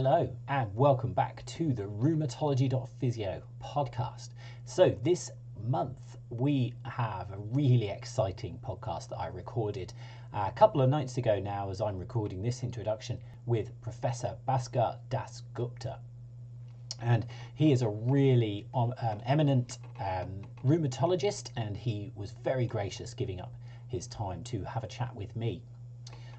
Hello, and welcome back to the Rheumatology.physio podcast. So, this month we have a really exciting podcast that I recorded a couple of nights ago now, as I'm recording this introduction with Professor Bhaskar Das Gupta. And he is a really um, eminent um, rheumatologist, and he was very gracious giving up his time to have a chat with me.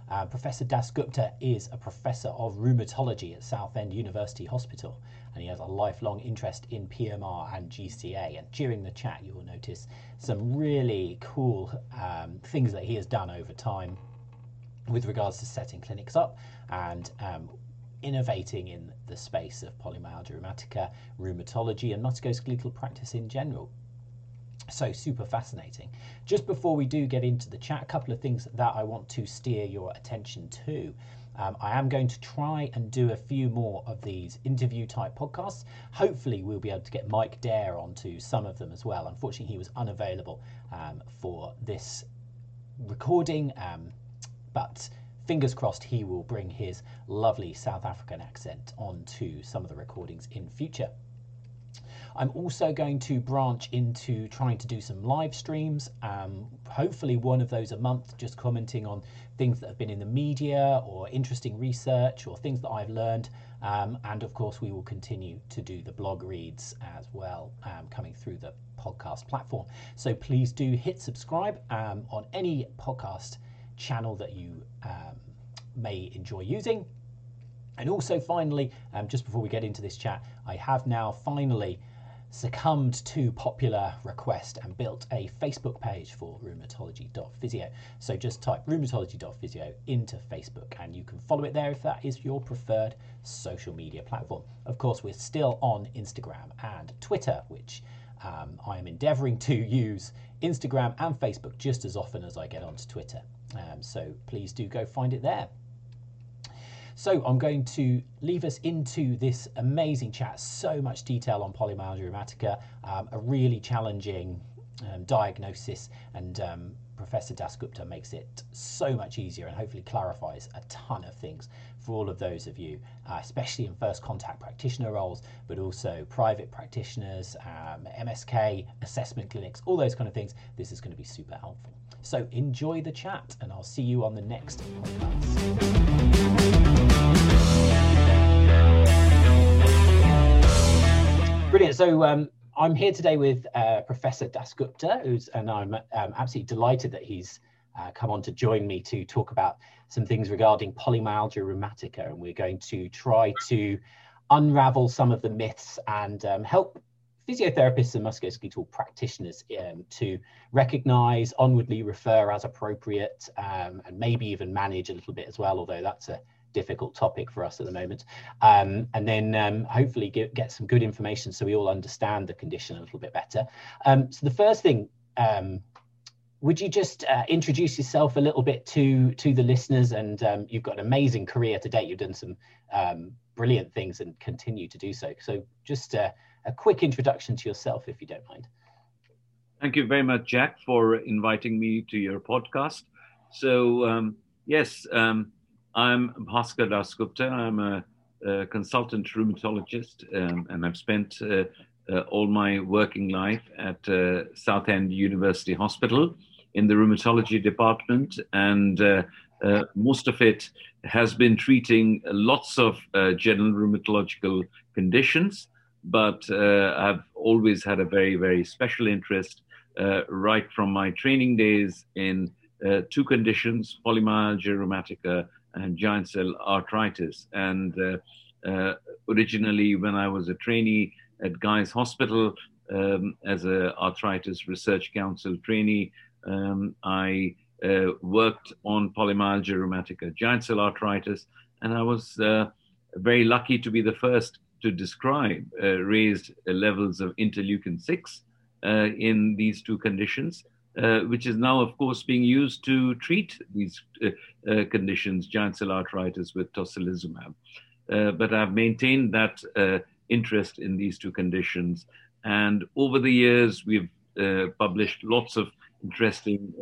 Uh, professor Dasgupta is a professor of rheumatology at Southend University Hospital, and he has a lifelong interest in PMR and GCA. And during the chat, you will notice some really cool um, things that he has done over time with regards to setting clinics up and um, innovating in the space of polymyalgia rheumatica, rheumatology, and musculoskeletal practice in general. So super fascinating. Just before we do get into the chat, a couple of things that I want to steer your attention to. Um, I am going to try and do a few more of these interview type podcasts. Hopefully, we'll be able to get Mike Dare onto some of them as well. Unfortunately, he was unavailable um, for this recording, um, but fingers crossed he will bring his lovely South African accent onto some of the recordings in future. I'm also going to branch into trying to do some live streams, um, hopefully one of those a month, just commenting on things that have been in the media or interesting research or things that I've learned. Um, and of course, we will continue to do the blog reads as well, um, coming through the podcast platform. So please do hit subscribe um, on any podcast channel that you um, may enjoy using. And also, finally, um, just before we get into this chat, I have now finally succumbed to popular request and built a Facebook page for rheumatology.physio. So just type rheumatology.physio into Facebook and you can follow it there if that is your preferred social media platform. Of course, we're still on Instagram and Twitter, which um, I am endeavoring to use Instagram and Facebook just as often as I get onto Twitter. Um, so please do go find it there. So I'm going to leave us into this amazing chat. So much detail on polymyalgia rheumatica, um, a really challenging um, diagnosis, and um, Professor Dasgupta makes it so much easier and hopefully clarifies a ton of things for all of those of you, uh, especially in first contact practitioner roles, but also private practitioners, um, MSK, assessment clinics, all those kind of things. This is going to be super helpful. So enjoy the chat, and I'll see you on the next podcast. Brilliant. So um, I'm here today with uh, Professor Dasgupta, who's, and I'm um, absolutely delighted that he's uh, come on to join me to talk about some things regarding polymyalgia rheumatica, and we're going to try to unravel some of the myths and um, help physiotherapists and musculoskeletal practitioners um, to recognize, onwardly refer as appropriate, um, and maybe even manage a little bit as well, although that's a difficult topic for us at the moment. Um, and then um, hopefully get, get some good information so we all understand the condition a little bit better. Um, so the first thing, um, would you just uh, introduce yourself a little bit to to the listeners? And um, you've got an amazing career to date. You've done some um, brilliant things and continue to do so. So just uh, a quick introduction to yourself, if you don't mind. Thank you very much, Jack, for inviting me to your podcast. So yes. I'm Bhaskar Dasgupta. I'm a, a consultant rheumatologist, um, and I've spent uh, uh, all my working life at uh, Southend University Hospital in the rheumatology department, and uh, uh, most of it has been treating lots of uh, general rheumatological conditions. But I've always had a very, very special interest right from my training days in two conditions: polymyalgia rheumatica and giant cell arteritis. And uh, uh, originally, when I was a trainee at Guy's Hospital um, as an arthritis research council trainee, um, I uh, worked on polymyalgia rheumatica, giant cell arteritis, and I was uh, very lucky to be the first to describe uh, raised levels of interleukin 6 uh, in these two conditions uh, which is now, of course, being used to treat these uh, uh, conditions, giant cell arteritis with tocilizumab. Uh, but I've maintained that uh, interest in these two conditions. And over the years, we've uh, published lots of interesting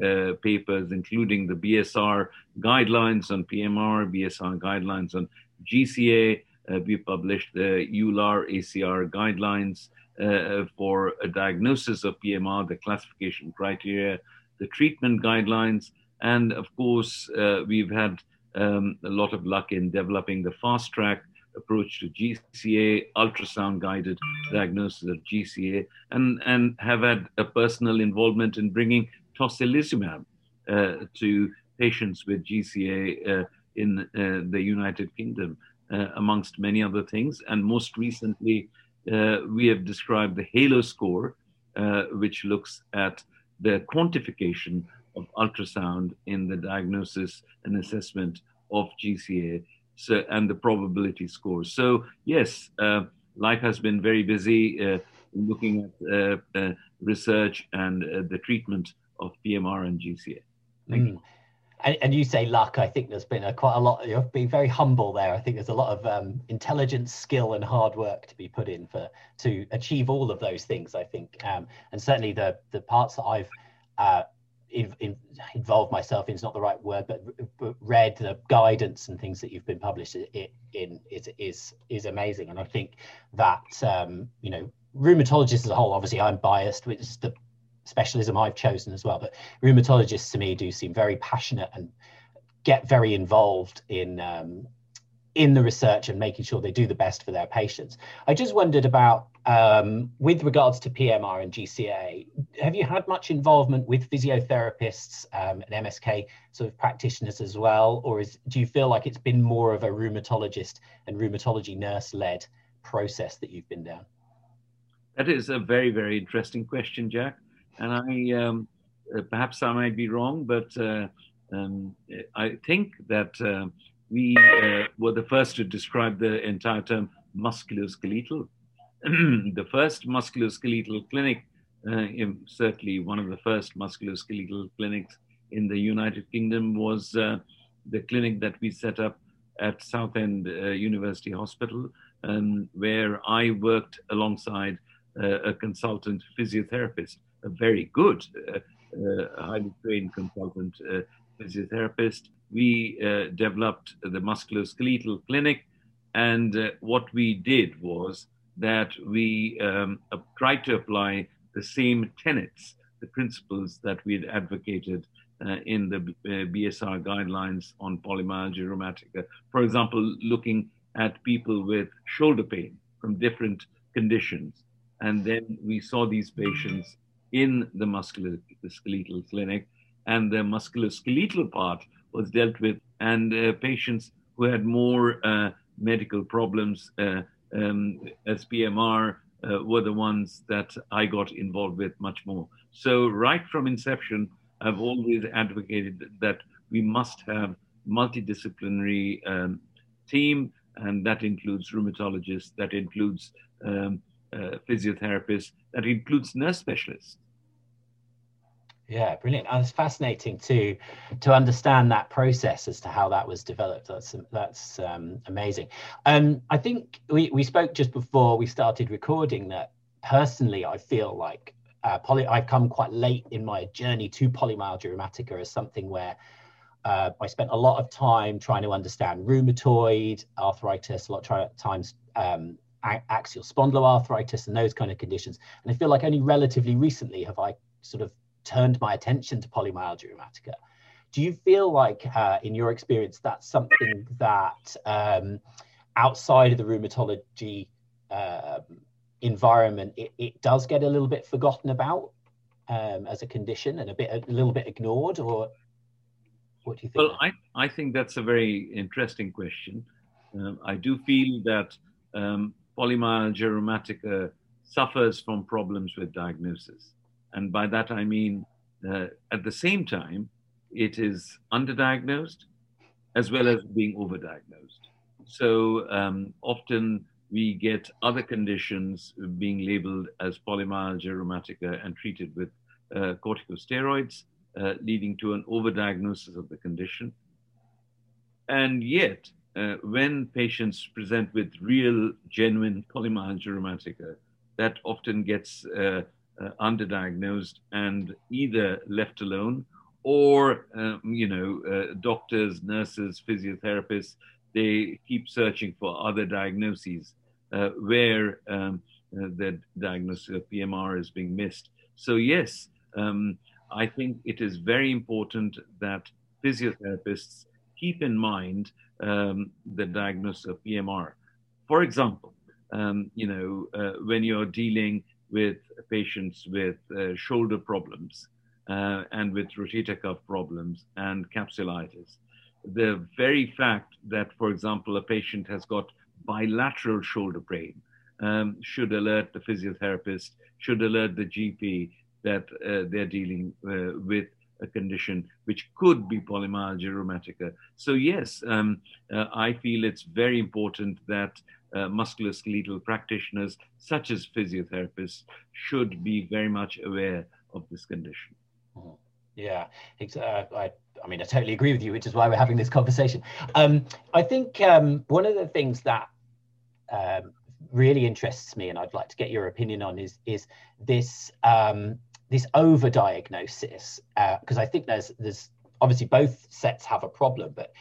papers, including the BSR guidelines on PMR, BSR guidelines on GCA, uh, we published the EULAR ACR guidelines uh, for a diagnosis of PMR, the classification criteria, the treatment guidelines, and of course, uh, we've had um, a lot of luck in developing the fast track approach to GCA, ultrasound guided diagnosis of GCA, and, and have had a personal involvement in bringing tocilizumab uh, to patients with GCA uh, in uh, the United Kingdom, uh, amongst many other things. And most recently, uh, we have described the HALO score, uh, which looks at the quantification of ultrasound in the diagnosis and assessment of GCA so, and the probability score. So, yes, uh, life has been very busy uh, looking at uh, uh research and uh, the treatment of PMR and GCA. Thank mm. you. And, and, you say luck. I think there's been a, quite a lot. You're being very humble there. I think there's a lot of um, intelligence, skill, and hard work to be put in for to achieve all of those things. I think, um, and certainly the the parts that I've uh, in, in, involved myself in is not the right word, but, but, read the guidance and things that you've been published in, in is, is is amazing. And I think that um, you know rheumatologists as a whole, obviously I'm biased, which is the specialism I've chosen as well. But rheumatologists to me do seem very passionate and get very involved in um, in the research and making sure they do the best for their patients. I just wondered about, um, with regards to PMR and GCA, have you had much involvement with physiotherapists um, and MSK sort of practitioners as well, or is, do you feel like it's been more of a rheumatologist and rheumatology nurse-led process that you've been down? That is a very, very interesting question, Jack. And I um, uh, perhaps I might be wrong, but uh, um, I think that uh, we were the first to describe the entire term musculoskeletal. the first musculoskeletal clinic, certainly one of the first musculoskeletal clinics in the United Kingdom, was the clinic that we set up at Southend uh, University Hospital, um, where I worked alongside uh, a consultant physiotherapist, a very good, uh, highly trained consultant physiotherapist we uh, developed the musculoskeletal clinic. And uh, what we did was that we um, uh, tried to apply the same tenets, the principles that we had advocated uh, in the uh, BSR guidelines on polymyalgia rheumatica. For example, looking at people with shoulder pain from different conditions. And then we saw these patients in the musculoskeletal clinic, and the musculoskeletal part was dealt with, and uh, patients who had more uh, medical problems uh, um, as PMR uh, were the ones that I got involved with much more. So right from inception, I've always advocated that we must have multidisciplinary um, team, and that includes rheumatologists, that includes um, uh, physiotherapists, that includes nurse specialists. Yeah, brilliant. And it's fascinating to to understand that process as to how that was developed. That's that's um, amazing. Um, I think we, we spoke just before we started recording that personally I feel like uh, poly, I've come quite late in my journey to polymyalgia rheumatica as something where uh, I spent a lot of time trying to understand rheumatoid arthritis, a lot of times um, axial spondyloarthritis and those kind of conditions. And I feel like only relatively recently have I sort of turned my attention to polymyalgia rheumatica. Do you feel like, uh, in your experience, that's something that um, outside of the rheumatology uh, environment, it, it, does get a little bit forgotten about um, as a condition and a bit, a little bit ignored, or what do you think? Well, I, I think that's a very interesting question. Um, I do feel that um, polymyalgia rheumatica suffers from problems with diagnosis. And by that I mean, uh, at the same time, it is underdiagnosed as well as being overdiagnosed. So um, often we get other conditions being labeled as polymyalgia rheumatica and treated with uh, corticosteroids, uh, leading to an overdiagnosis of the condition. And yet, uh, when patients present with real, genuine polymyalgia rheumatica, that often gets uh, uh, underdiagnosed and either left alone or um, you know uh, doctors nurses physiotherapists they keep searching for other diagnoses uh, where um, uh, the diagnosis of PMR is being missed. So, yes, um, I think it is very important that physiotherapists keep in mind um, the diagnosis of PMR. For example, um, you know, uh, when you're dealing with patients with uh, shoulder problems uh, and with rotator cuff problems and capsulitis, the very fact that, for example, a patient has got bilateral shoulder pain um, should alert the physiotherapist, should alert the GP that uh, they're dealing uh, with a condition which could be polymyalgia rheumatica. So, yes, um, uh, I feel it's very important that uh, musculoskeletal practitioners, such as physiotherapists, should be very much aware of this condition. Mm-hmm. Yeah, uh, I, I mean, I totally agree with you, which is why we're having this conversation. Um, I think um, one of the things that um, really interests me, and I'd like to get your opinion on, is is this um, this overdiagnosis because uh, I think there's there's obviously both sets have a problem, but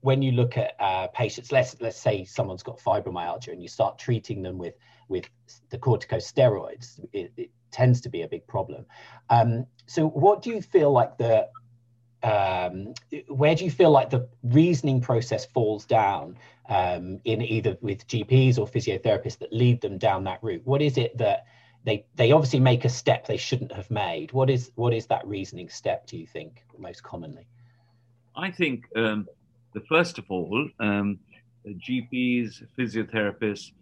when you look at uh, patients, let's let's say someone's got fibromyalgia and you start treating them with with the corticosteroids, it, it tends to be a big problem. Um, so, what do you feel like the um, where do you feel like the reasoning process falls down um, in either with GPs or physiotherapists that lead them down that route? What is it that they they obviously make a step they shouldn't have made? What is what is that reasoning step? Do you think most commonly? I think um, the first of all, um, GPs, physiotherapists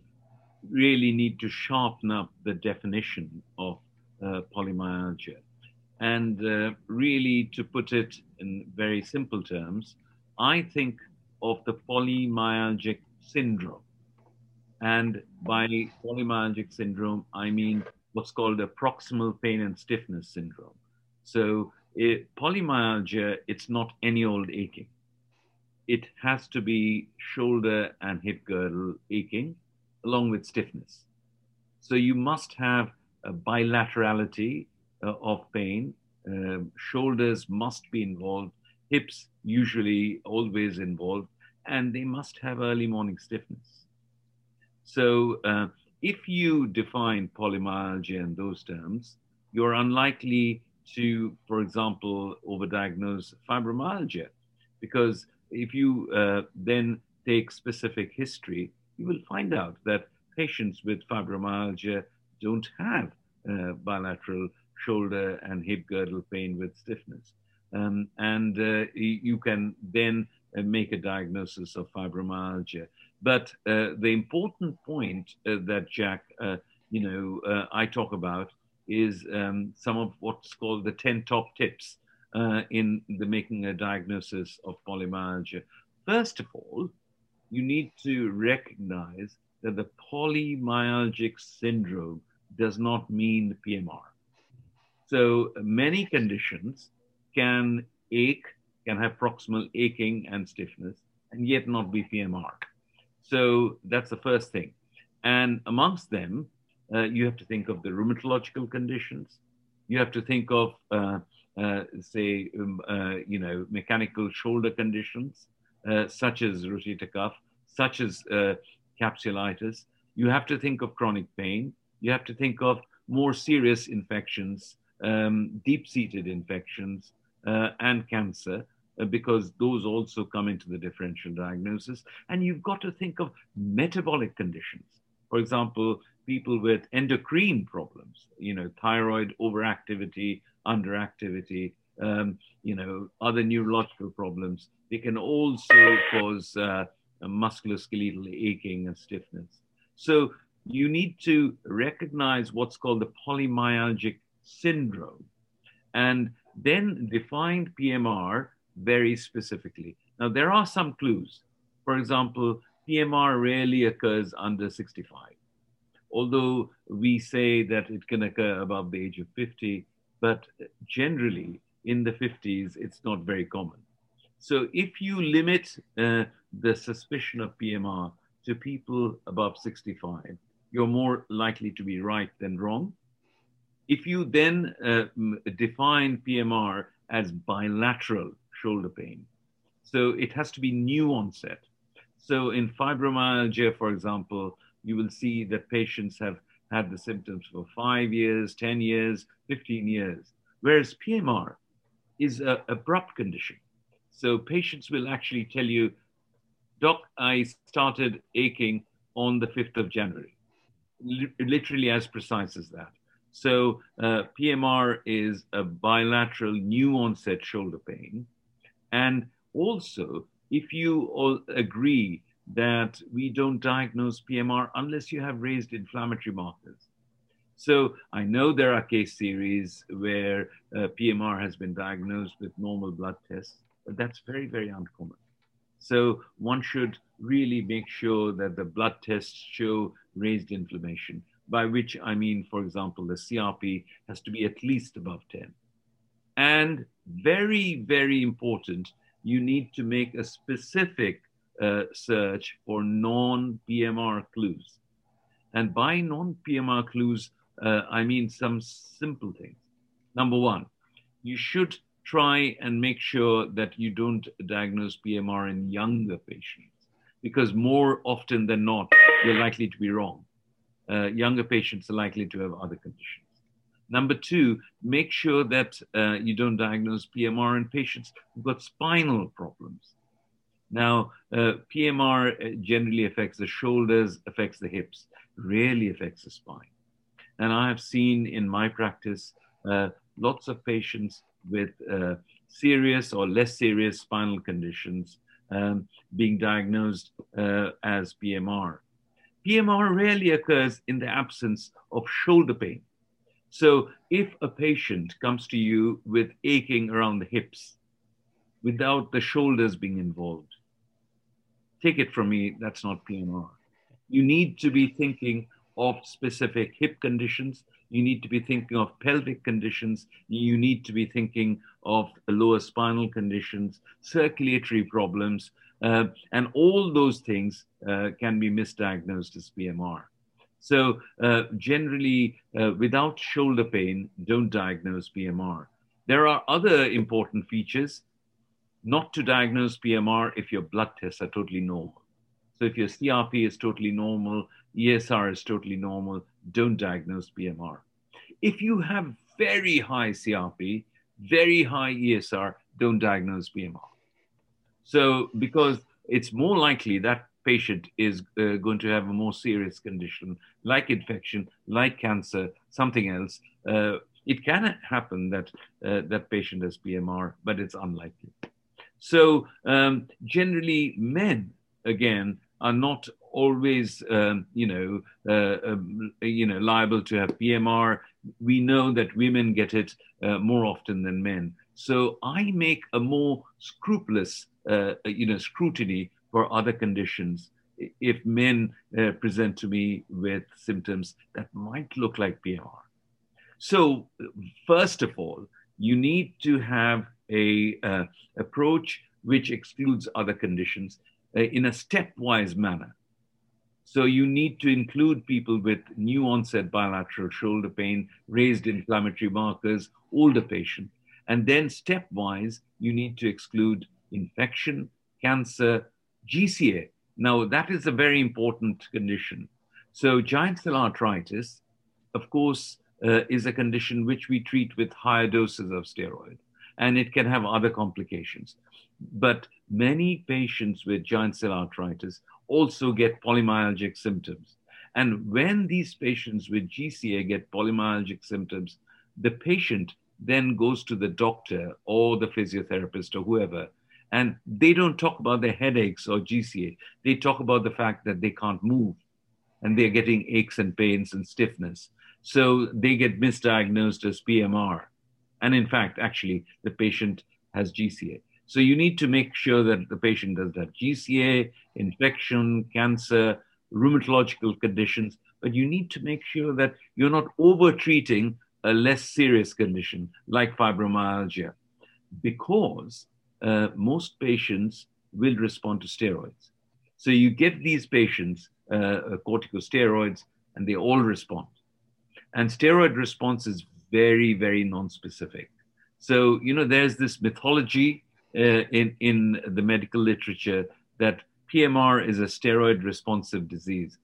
really need to sharpen up the definition of uh, polymyalgia and uh, really, to put it in very simple terms, I think of the polymyalgic syndrome. And by polymyalgic syndrome, I mean what's called a proximal pain and stiffness syndrome. So, it, polymyalgia, it's not any old aching. It has to be shoulder and hip girdle aching along with stiffness. So, you must have a bilaterality uh, of pain. Um, shoulders must be involved, hips usually always involved, and they must have early morning stiffness. So, uh, if you define polymyalgia in those terms, you're unlikely to, for example, overdiagnose fibromyalgia, because if you uh, then take specific history, you will find out that patients with fibromyalgia don't have uh, bilateral shoulder and hip girdle pain with stiffness. Um, and uh, you can then uh, make a diagnosis of fibromyalgia. But uh, the important point uh, that Jack, uh, you know, uh, I talk about is um, some of what's called the 10 top tips in the making a diagnosis of polymyalgia. First of all, you need to recognize that the polymyalgic syndrome does not mean PMR. So many conditions can ache, can have proximal aching and stiffness, and yet not be PMR. So that's the first thing. And amongst them, uh, you have to think of the rheumatological conditions. You have to think of, uh, uh, say, um, uh, you know, mechanical shoulder conditions, uh, such as rotator cuff, such as uh, capsulitis. You have to think of chronic pain. You have to think of more serious infections um, deep seated infections, and cancer, because those also come into the differential diagnosis. And you've got to think of metabolic conditions. For example, people with endocrine problems, you know, thyroid overactivity, underactivity, um, you know, other neurological problems. They can also cause uh, musculoskeletal aching and stiffness. So you need to recognize what's called the polymyalgic syndrome, and then defined PMR very specifically. Now, there are some clues. For example, PMR rarely occurs under 65, although we say that it can occur above the age of 50, but generally in the 50s, it's not very common. So if you limit uh, the suspicion of PMR to people above 65, you're more likely to be right than wrong. If you then uh, define PMR as bilateral shoulder pain, so it has to be new onset. So in fibromyalgia, for example, you will see that patients have had the symptoms for five years, 10 years, 15 years, whereas PMR is an abrupt condition. So patients will actually tell you, Doc, I started aching on the 5th of January, L- literally as precise as that. So uh, PMR is a bilateral new onset shoulder pain. And also, if you all agree that we don't diagnose PMR unless you have raised inflammatory markers. So I know there are case series where uh, PMR has been diagnosed with normal blood tests, but that's very, very uncommon. So one should really make sure that the blood tests show raised inflammation, by which I mean, for example, the CRP has to be at least above 10. And very, very important, you need to make a specific uh, search for non PMR clues. And by non PMR clues, uh, I mean some simple things. Number one, you should try and make sure that you don't diagnose PMR in younger patients, because more often than not, you're likely to be wrong. Uh, younger patients are likely to have other conditions. Number two, make sure that uh, you don't diagnose PMR in patients who've got spinal problems. Now, uh, PMR uh, generally affects the shoulders, affects the hips, rarely affects the spine. And I have seen in my practice uh, lots of patients with uh, serious or less serious spinal conditions um, being diagnosed uh, as PMR. PMR rarely occurs in the absence of shoulder pain. So, if a patient comes to you with aching around the hips without the shoulders being involved, take it from me, that's not PMR. You need to be thinking of specific hip conditions. You need to be thinking of pelvic conditions. You need to be thinking of lower spinal conditions, circulatory problems, uh, and all those things uh, can be misdiagnosed as PMR. So, uh, generally, uh, without shoulder pain, don't diagnose PMR. There are other important features not to diagnose PMR if your blood tests are totally normal. So if your CRP is totally normal, ESR is totally normal, don't diagnose PMR. If you have very high CRP, very high ESR, don't diagnose PMR. So because it's more likely that patient is uh, going to have a more serious condition like infection, like cancer, something else. Uh, it can happen that uh, that patient has PMR, but it's unlikely. So um, generally, men again are not always, um, you know, uh, um, you know, liable to have PMR. We know that women get it uh, more often than men. So I make a more scrupulous, uh, you know, scrutiny for other conditions. If men uh, present to me with symptoms that might look like PMR. So first of all, you need to have a uh, approach which excludes other conditions uh, in a stepwise manner. So you need to include people with new onset bilateral shoulder pain, raised inflammatory markers, older patient, and then stepwise you need to exclude infection, cancer, GCA. Now that is a very important condition. So giant cell arteritis, of course, uh, is a condition which we treat with higher doses of steroid and it can have other complications. But many patients with giant cell arteritis also get polymyalgic symptoms. And when these patients with GCA get polymyalgic symptoms, the patient then goes to the doctor or the physiotherapist or whoever, and they don't talk about their headaches or GCA. They talk about the fact that they can't move and they're getting aches and pains and stiffness. So they get misdiagnosed as PMR. And in fact, actually, the patient has GCA. So you need to make sure that the patient doesn't have GCA, infection, cancer, rheumatological conditions, but you need to make sure that you're not over treating a less serious condition like fibromyalgia, because uh, most patients will respond to steroids. So you give these patients uh, corticosteroids and they all respond. And steroid response is very, very non-specific. So, you know, there's this mythology uh, in, in the medical literature that PMR is a steroid responsive disease.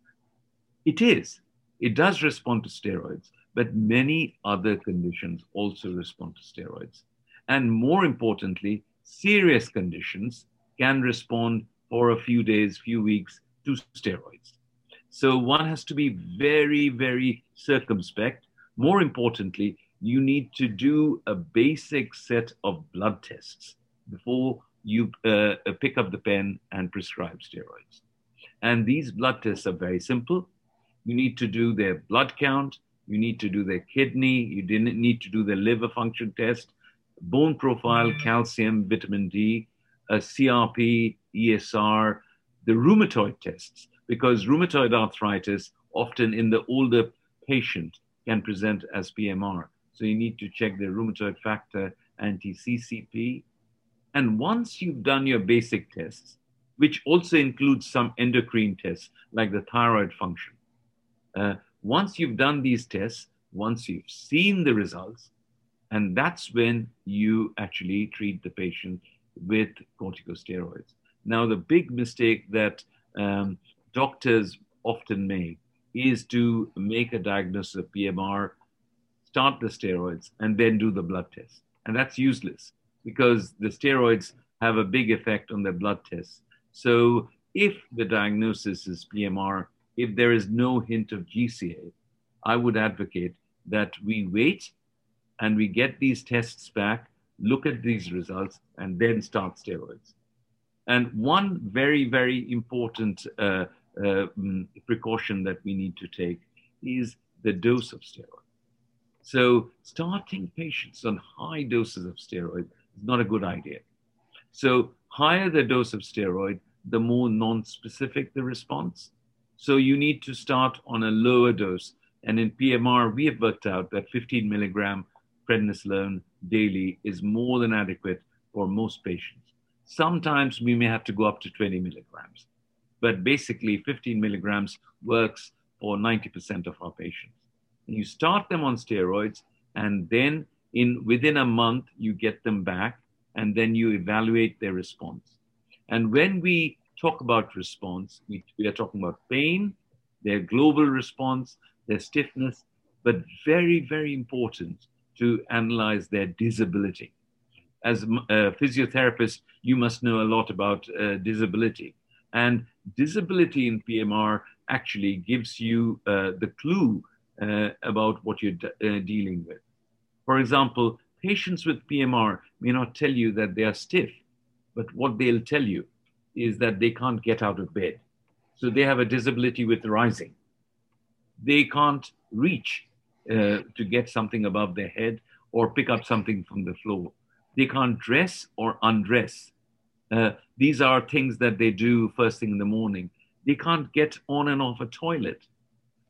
It is. It does respond to steroids, but many other conditions also respond to steroids. And more importantly, serious conditions can respond for a few days, few weeks to steroids. So one has to be very, very circumspect. More importantly, you need to do a basic set of blood tests before you uh, pick up the pen and prescribe steroids. And these blood tests are very simple. You need to do their blood count, you need to do their kidney, you didn't need to do their liver function test, bone profile, calcium, vitamin D, CRP, ESR, the rheumatoid tests, because rheumatoid arthritis, often in the older patient, can present as PMR. So you need to check the rheumatoid factor, anti CCP. And once you've done your basic tests, which also includes some endocrine tests like the thyroid function, uh, once you've done these tests, once you've seen the results, and that's when you actually treat the patient with corticosteroids. Now, the big mistake that um, doctors often make is to make a diagnosis of PMR, start the steroids, and then do the blood test. And that's useless because the steroids have a big effect on the blood tests. So, if the diagnosis is PMR, if there is no hint of GCA, I would advocate that we wait and we get these tests back, look at these results, and then start steroids. And one very, very important uh, uh, mm, precaution that we need to take is the dose of steroid. So, starting patients on high doses of steroid is not a good idea. So, higher the dose of steroid, the more non-specific the response. So, you need to start on a lower dose. And in PMR, we have worked out that 15 milligram prednisolone daily is more than adequate for most patients. Sometimes we may have to go up to 20 milligrams, but basically 15 milligrams works for 90% of our patients. You start them on steroids, and then in within a month you get them back, and then you evaluate their response. And when we talk about response, we, we are talking about pain, their global response, their stiffness, but very, very important, to analyze their disability. As a physiotherapist, you must know a lot about uh, disability. And disability in PMR actually gives you uh, the clue uh, about what you're uh, dealing with. For example, patients with PMR may not tell you that they are stiff, but what they'll tell you is that they can't get out of bed. So they have a disability with rising. They can't reach uh, to get something above their head or pick up something from the floor. They can't dress or undress. Uh, these are things that they do first thing in the morning. They can't get on and off a toilet.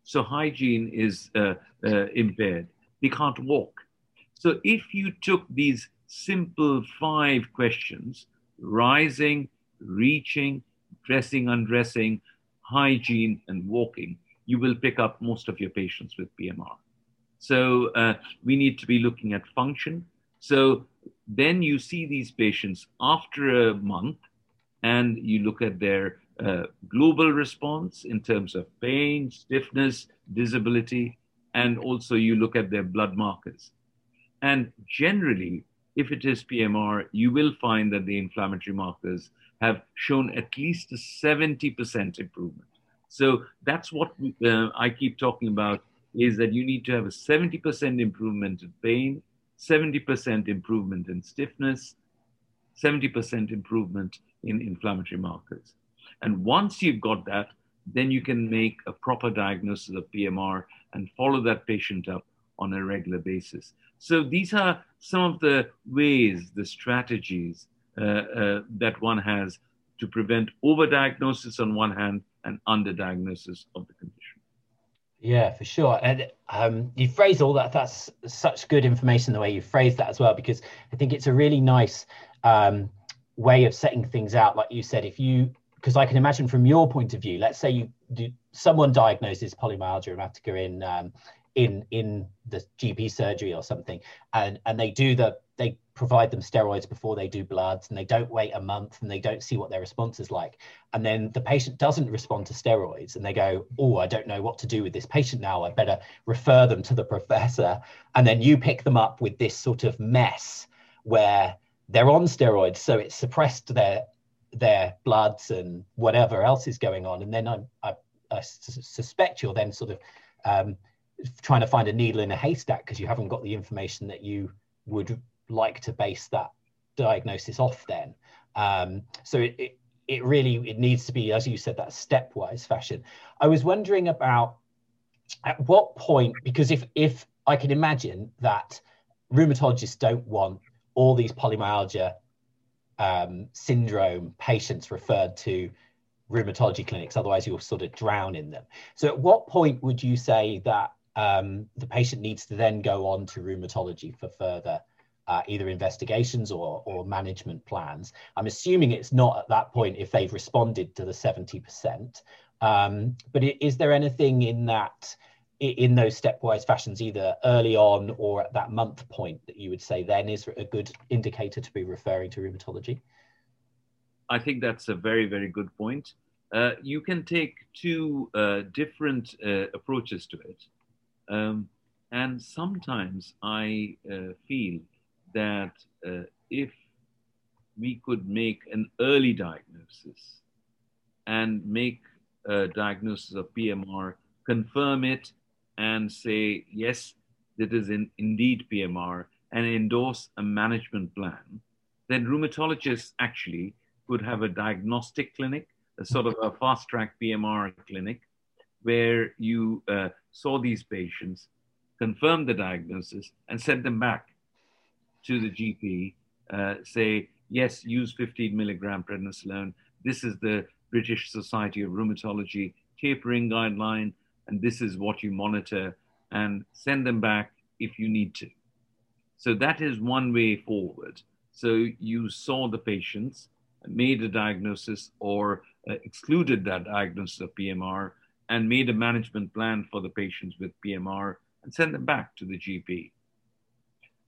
So hygiene is uh, uh, impaired. They can't walk. So if you took these simple five questions rising, reaching, dressing, undressing, hygiene, and walking you will pick up most of your patients with PMR. So uh, we need to be looking at function. So then you see these patients after a month and you look at their uh, global response in terms of pain, stiffness, disability, and also you look at their blood markers. And generally, if it is PMR, you will find that the inflammatory markers have shown at least a 70% improvement. So that's what uh, I keep talking about is that you need to have a 70% improvement in pain, 70% improvement in stiffness, 70% improvement in inflammatory markers. And once you've got that, then you can make a proper diagnosis of PMR and follow that patient up on a regular basis. So these are some of the ways, the strategies uh, uh, that one has to prevent overdiagnosis on one hand and underdiagnosis of the condition. Yeah, for sure. And um, you phrase all that. That's such good information the way you phrase that as well, because I think it's a really nice um, way of setting things out. Like you said, if you, because I can imagine from your point of view, let's say you do someone diagnoses polymyalgia rheumatica in um, in in the GP surgery or something, and and they do the they provide them steroids before they do bloods and they don't wait a month and they don't see what their response is like. And then the patient doesn't respond to steroids and they go oh i don't know what to do with this patient now. I better refer them to the professor. And then you pick them up with this sort of mess where they're on steroids so it's suppressed their their bloods and whatever else is going on. And then i, I, I suspect you're then sort of um, trying to find a needle in a haystack because you haven't got the information that you would like to base that diagnosis off then. Um, so it, it, it really it needs to be, as you said, that stepwise fashion. I was wondering about at what point, because if if I can imagine that rheumatologists don't want all these polymyalgia um, syndrome patients referred to rheumatology clinics, otherwise you'll sort of drown in them. So at what point would you say that um, the patient needs to then go on to rheumatology for further uh, either investigations or, or management plans. I'm assuming it's not at that point if they've responded to the 70%. Um, but is there anything in that, in those stepwise fashions, either early on or at that month point, that you would say then is a good indicator to be referring to rheumatology? I think that's a very, very good point. Uh, you can take two uh, different uh, approaches to it. Um, and sometimes I uh, feel that uh, if we could make an early diagnosis and make a diagnosis of PMR, confirm it, and say, yes, it is in, indeed PMR, and endorse a management plan, then rheumatologists actually could have a diagnostic clinic, a sort of a fast track PMR clinic, where you uh, saw these patients, confirmed the diagnosis, and sent them back to the GP, uh, say, yes, use 15 milligram prednisolone. This is the British Society of Rheumatology tapering guideline, and this is what you monitor, and send them back if you need to. So that is one way forward. So you saw the patients, made a diagnosis or uh, excluded that diagnosis of PMR, and made a management plan for the patients with PMR and send them back to the GP.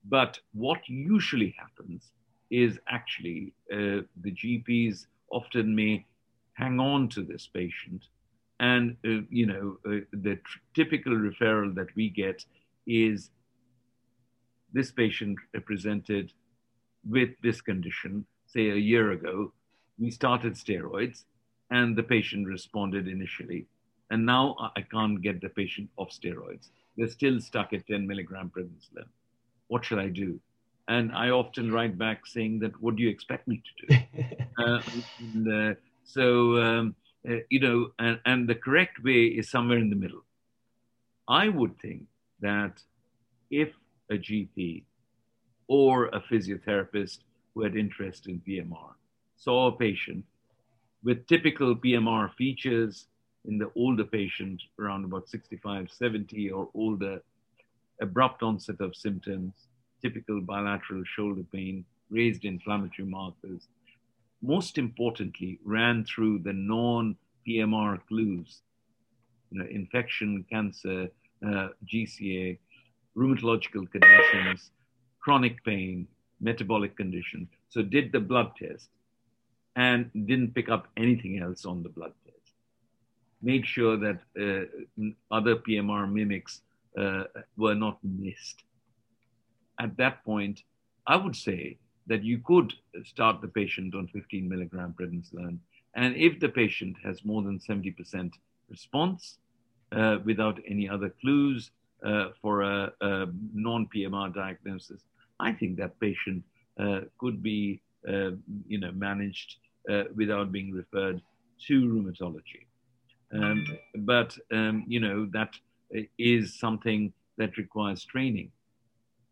But what usually happens is actually uh, the GPs often may hang on to this patient. And, uh, you know, uh, the tr- typical referral that we get is this patient presented with this condition, say a year ago. We started steroids and the patient responded initially. And now I can't get the patient off steroids. They're still stuck at 10 milligram prednisolone what should I do? And I often write back saying that, what do you expect me to do? uh, and, uh, so, um, uh, you know, and, and the correct way is somewhere in the middle. I would think that if a GP or a physiotherapist who had interest in PMR saw a patient with typical PMR features in the older patient around about 65, 70 or older, abrupt onset of symptoms, typical bilateral shoulder pain, raised inflammatory markers. Most importantly, ran through the non PMR clues, you know, infection, cancer, uh, GCA, rheumatological conditions, chronic pain, metabolic condition. So did the blood test and didn't pick up anything else on the blood test. Made sure that uh, other PMR mimics uh, were not missed. At that point, I would say that you could start the patient on 15 milligram prednisolone. And if the patient has more than 70% response uh, without any other clues uh, for a, a non PMR diagnosis, I think that patient uh, could be uh, you know, managed uh, without being referred to rheumatology. Um, but um, you know that is something that requires training.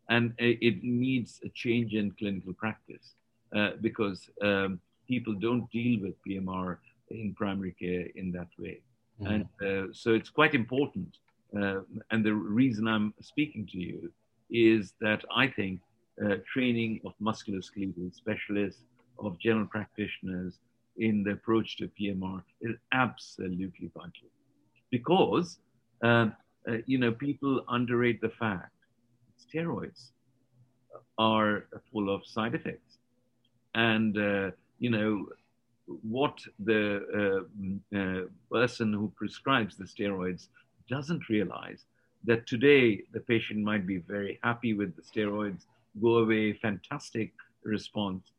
And it needs a change in clinical practice uh, because um, people don't deal with PMR in primary care in that way. Mm. And uh, so it's quite important. Uh, and the reason I'm speaking to you is that I think uh, training of musculoskeletal specialists, of general practitioners in the approach to PMR is absolutely vital because um, uh, you know, people underrate the fact steroids are full of side effects. And, uh, you know, what the uh, uh, person who prescribes the steroids doesn't realize that today the patient might be very happy with the steroids, go away, fantastic response.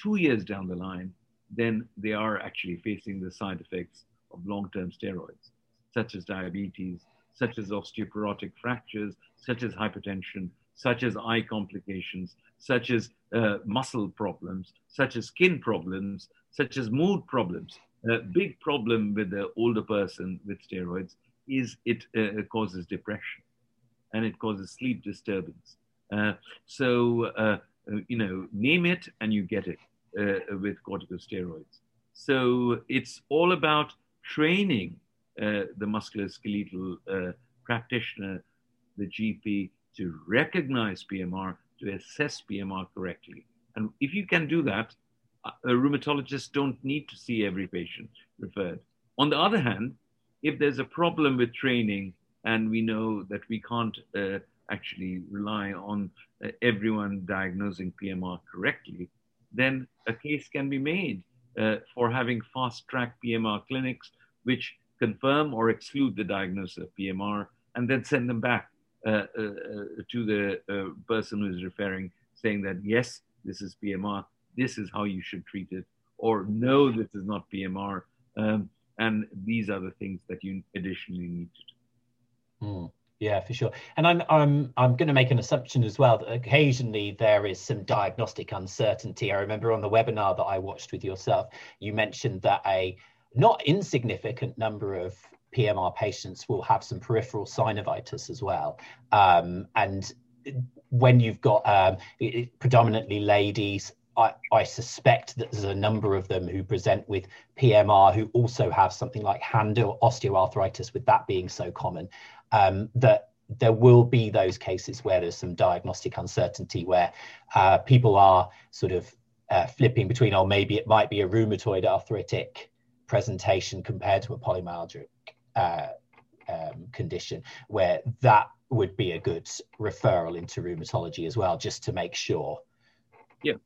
Two years down the line, then they are actually facing the side effects of long term steroids, such as diabetes, such as osteoporotic fractures, such as hypertension, such as eye complications, such as uh, muscle problems, such as skin problems, such as mood problems. A big problem with the older person with steroids is it uh, causes depression and it causes sleep disturbance. Uh, so, uh, you know, name it and you get it uh, with corticosteroids. So it's all about training the musculoskeletal uh, practitioner, the GP, to recognize PMR, to assess PMR correctly. And if you can do that, rheumatologists don't need to see every patient referred. On the other hand, if there's a problem with training and we know that we can't uh, actually rely on uh, everyone diagnosing PMR correctly, then a case can be made uh, for having fast track PMR clinics which confirm or exclude the diagnosis of PMR and then send them back uh, uh, uh, to the person who is referring, saying that yes, this is PMR, this is how you should treat it, or no, this is not PMR. Um, and these are the things that you additionally need to do. Mm. Yeah, for sure. And I'm I'm I'm going to make an assumption as well that occasionally there is some diagnostic uncertainty. I remember on the webinar that I watched with yourself, you mentioned that a not insignificant number of PMR patients will have some peripheral synovitis as well. Um, and when you've got um, it, predominantly ladies, I, I, suspect that there's a number of them who present with PMR who also have something like hand or osteoarthritis, with that being so common, um, that there will be those cases where there's some diagnostic uncertainty where uh, people are sort of uh, flipping between, oh, maybe it might be a rheumatoid arthritic presentation compared to a polymyalgic uh, um, condition, where that would be a good referral into rheumatology as well, just to make sure. Yeah,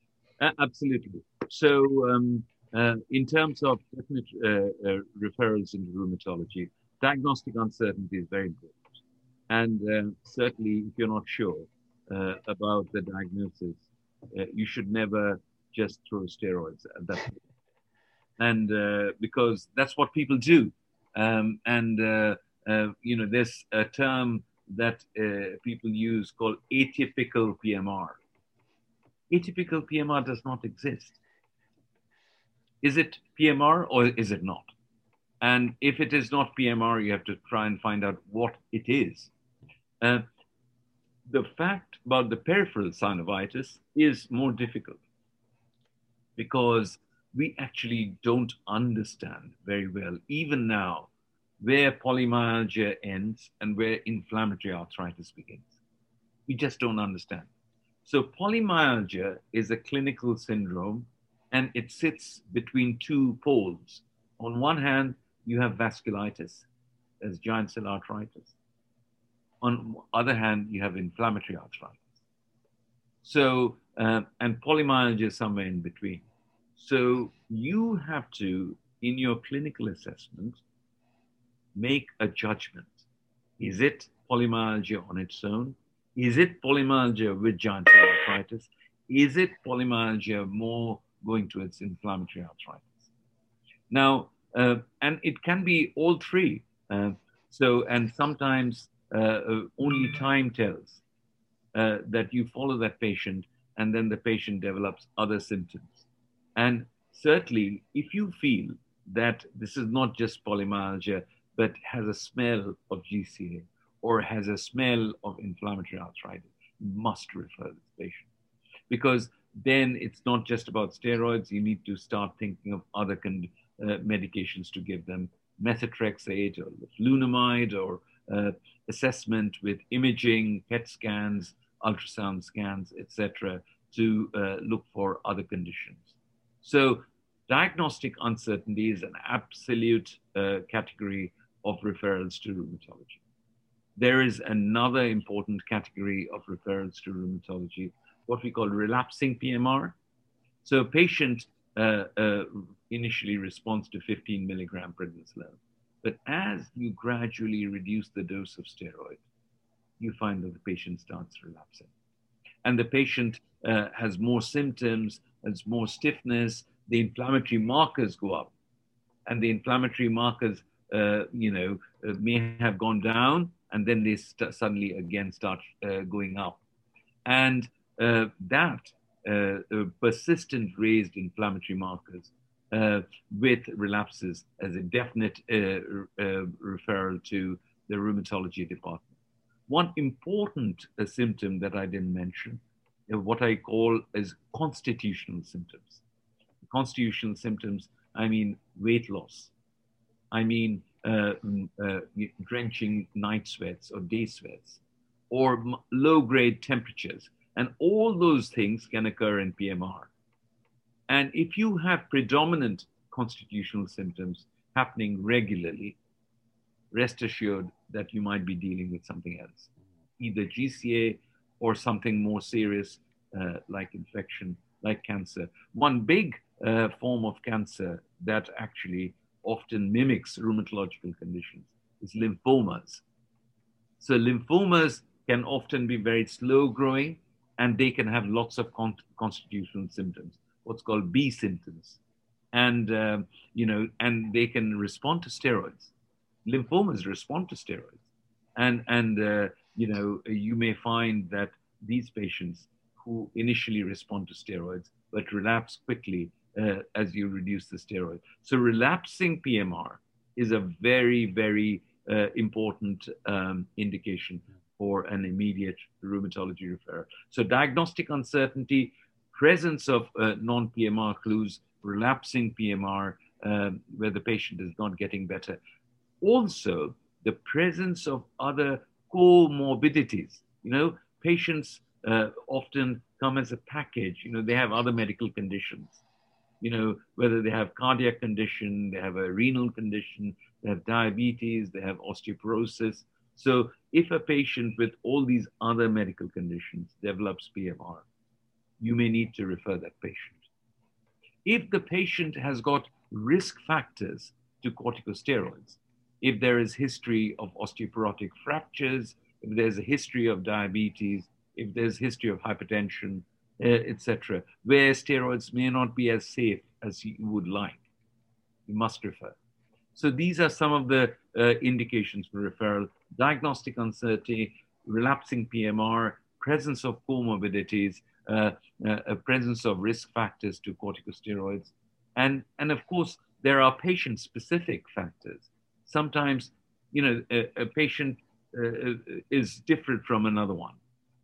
absolutely. So, um, uh, in terms of definite uh, uh, referrals into rheumatology, diagnostic uncertainty is very important. And uh, certainly, if you're not sure uh, about the diagnosis, you should never just throw steroids at that. And because that's what people do. Um, and, you know, there's a term that people use called atypical PMR atypical PMR does not exist. Is it PMR or is it not? And if it is not PMR, you have to try and find out what it is. Uh, the fact about the peripheral synovitis is more difficult because we actually don't understand very well, even now, where polymyalgia ends and where inflammatory arthritis begins. We just don't understand. So polymyalgia is a clinical syndrome and it sits between two poles. On one hand, you have vasculitis as giant cell arteritis. On the other hand, you have inflammatory arthritis. So, uh, and polymyalgia is somewhere in between. So you have to, in your clinical assessment, make a judgment. Is it polymyalgia on its own? Is it polymyalgia with giant cell arteritis? Is it polymyalgia more going towards inflammatory arthritis? Now, uh, and it can be all three. Uh, so, and sometimes uh, uh only time tells uh, that you follow that patient and then the patient develops other symptoms. And certainly, if you feel that this is not just polymyalgia, but has a smell of GCA or has a smell of inflammatory arthritis, you must refer this patient. Because then it's not just about steroids, you need to start thinking of other con- uh, medications to give them methotrexate or leflunomide or uh, assessment with imaging, PET scans, ultrasound scans, etc., to uh, look for other conditions. So, diagnostic uncertainty is an absolute uh, category of referrals to rheumatology there is another important category of referrals to rheumatology, what we call relapsing PMR. So a patient uh, uh, initially responds to 15 milligram prednisolone. But as you gradually reduce the dose of steroid, you find that the patient starts relapsing. And the patient uh, has more symptoms, has more stiffness, the inflammatory markers go up. And the inflammatory markers, uh, you know, uh, may have gone down and then they st- suddenly again start uh, going up. And uh, that persistent raised inflammatory markers with relapses as a definite referral to the rheumatology department. One important symptom that I didn't mention what I call as constitutional symptoms. Constitutional symptoms, I mean weight loss. I mean uh, mm, uh, drenching night sweats or day sweats or low grade temperatures. And all those things can occur in PMR. And if you have predominant constitutional symptoms happening regularly, rest assured that you might be dealing with something else, either GCA or something more serious uh, like infection, like cancer. One big uh, form of cancer that actually often mimics rheumatological conditions is lymphomas. So, lymphomas can often be very slow growing and they can have lots of con- constitutional symptoms, what's called B symptoms. And, uh, you know, and they can respond to steroids. Lymphomas respond to steroids. And, and uh, you know, you may find that these patients who initially respond to steroids but relapse quickly uh, as you reduce the steroid. So relapsing PMR is a very, very uh, important um, indication for an immediate rheumatology referral. So diagnostic uncertainty, presence of uh, non-PMR clues, relapsing PMR, um, where the patient is not getting better. Also, the presence of other comorbidities. You know, patients uh, often come as a package. You know, they have other medical conditions. You know, whether they have cardiac condition, they have a renal condition, they have diabetes, they have osteoporosis. So if a patient with all these other medical conditions develops PMR, you may need to refer that patient. If the patient has got risk factors to corticosteroids, if there is history of osteoporotic fractures, if there's a history of diabetes, if there's history of hypertension, uh, etc., where steroids may not be as safe as you would like. You must refer. So these are some of the uh, indications for referral: diagnostic uncertainty, relapsing PMR, presence of comorbidities, uh, uh, presence of risk factors to corticosteroids, and and of course there are patient-specific factors. Sometimes, you know, a, a patient uh, is different from another one.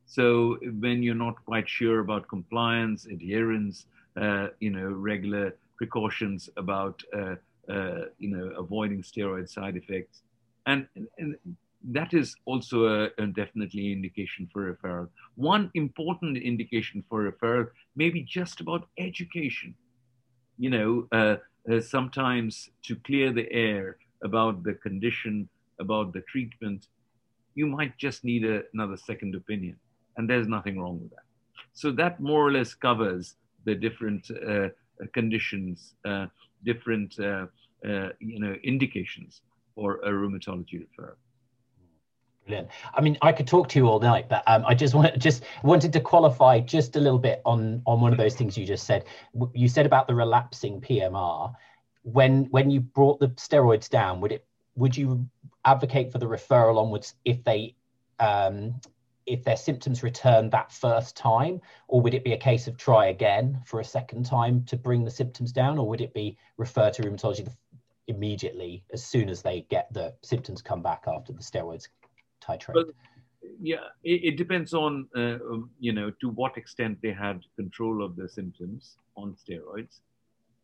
So when you're not quite sure about compliance, adherence, uh, you know, regular precautions about, uh, uh, you know, avoiding steroid side effects, and, and that is also a, a, definitely indication for referral. One important indication for referral may be just about education. You know, uh, uh, sometimes to clear the air about the condition, about the treatment, you might just need a, another second opinion and there's nothing wrong with that. So that more or less covers the different uh, conditions, uh, different uh, uh, you know indications for a rheumatology referral. Brilliant. I mean, I could talk to you all night, but um, I just wanted just wanted to qualify just a little bit on on one of those things you just said. You said about the relapsing PMR. When when you brought the steroids down, would it would you advocate for the referral onwards if they um, if their symptoms return that first time, or would it be a case of try again for a second time to bring the symptoms down, or would it be refer to rheumatology immediately as soon as they get the symptoms come back after the steroids titrate? Yeah, it, it, depends on uh, you know to what extent they had control of their symptoms on steroids,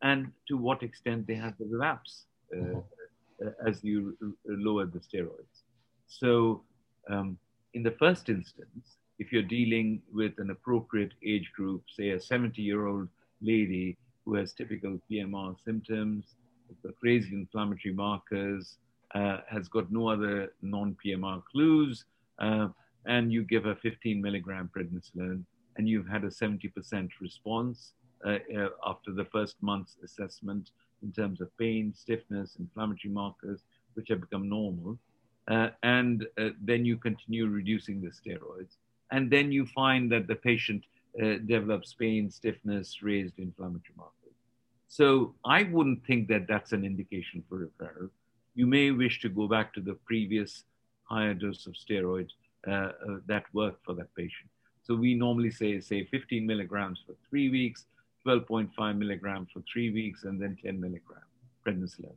and to what extent they have the relapse uh, mm-hmm. uh, as you lower the steroids. So. Um, in the first instance, if you're dealing with an appropriate age group, say a 70 year old lady who has typical PMR symptoms, the crazy inflammatory markers, uh, has got no other non PMR clues, uh, and you give her 15 milligram prednisolone, and you've had a 70% response uh, uh, after the first month's assessment in terms of pain, stiffness, inflammatory markers, which have become normal. Uh, and uh, then you continue reducing the steroids. And then you find that the patient uh, develops pain, stiffness, raised inflammatory markers. So I wouldn't think that that's an indication for referral. You may wish to go back to the previous higher dose of steroid uh, that worked for that patient. So we normally say, say 15 milligrams for three weeks, 12.5 milligram for three weeks, and then 10 milligram prednisolone.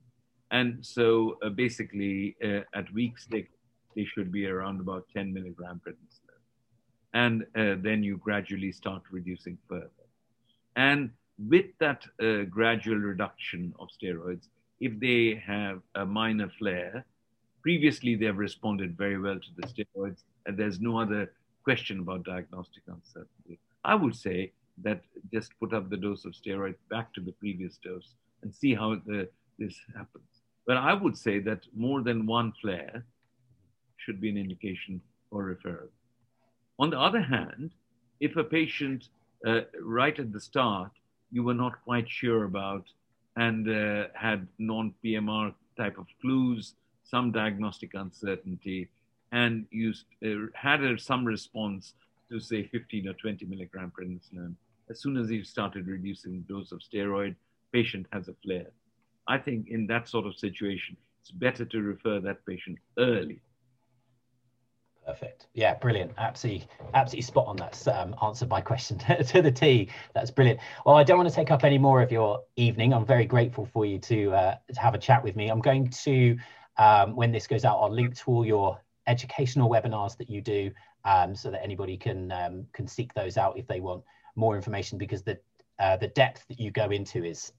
And so uh, basically uh, at week six, they should be around about 10 milligram prednisolone. And uh, then you gradually start reducing further. And with that uh, gradual reduction of steroids, if they have a minor flare, previously they have responded very well to the steroids, and there's no other question about diagnostic uncertainty. I would say that just put up the dose of steroids back to the previous dose and see how the, this happens. But I would say that more than one flare should be an indication for referral. On the other hand, if a patient uh, right at the start you were not quite sure about and uh, had non PMR type of clues, some diagnostic uncertainty, and you uh, had a, some response to, say, 15 or 20 milligram prednisolone. As soon as you've started reducing the dose of steroid, patient has a flare. I think in that sort of situation, it's better to refer that patient early Perfect. Yeah, brilliant. Absolutely, absolutely spot on. That's um, answered my question to, to, the T. That's brilliant. Well, I don't want to take up any more of your evening. I'm very grateful for you to uh, to have a chat with me. I'm going to, um, when this goes out, I'll link to all your educational webinars that you do, um, so that anybody can um, can seek those out if they want more information. Because the uh, the depth that you go into is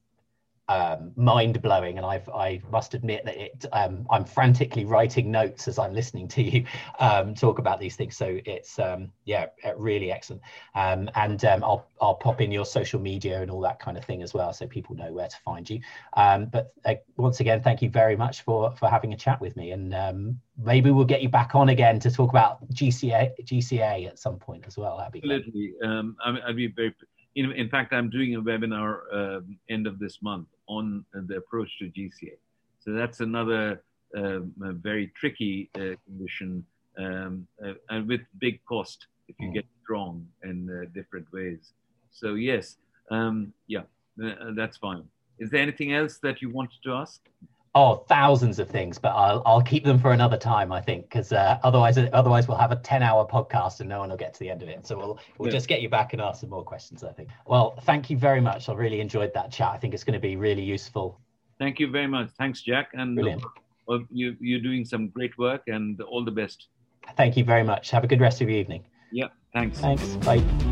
um, mind blowing, and I've I must admit that it um, I'm frantically writing notes as I'm listening to you um, talk about these things. So it's um, yeah really excellent, um, and um, I'll I'll pop in your social media and all that kind of thing as well, so people know where to find you. but uh, once again, thank you very much for for having a chat with me, and maybe we'll get you back on again to talk about GCA GCA at some point as well. That'd be absolutely. I mean, I'd be very in, in fact, I'm doing a webinar uh, end of this month on the approach to GCA. So that's another um, very tricky uh, condition um, uh, and with big cost if you mm. get it wrong in uh, different ways. So yes, um, yeah, uh, that's fine. Is there anything else that you wanted to ask? Oh, thousands of things, but I'll I'll keep them for another time. I think because uh, otherwise otherwise we'll have a ten hour podcast and no one will get to the end of it. So we'll we'll yeah. just get you back and ask some more questions. I think. Well, thank you very much. I really enjoyed that chat. I think it's going to be really useful. Thank you very much. Thanks, Jack. And uh, you you're doing some great work and all the best. Thank you very much. Have a good rest of your evening. Yeah. Thanks. Thanks. Bye.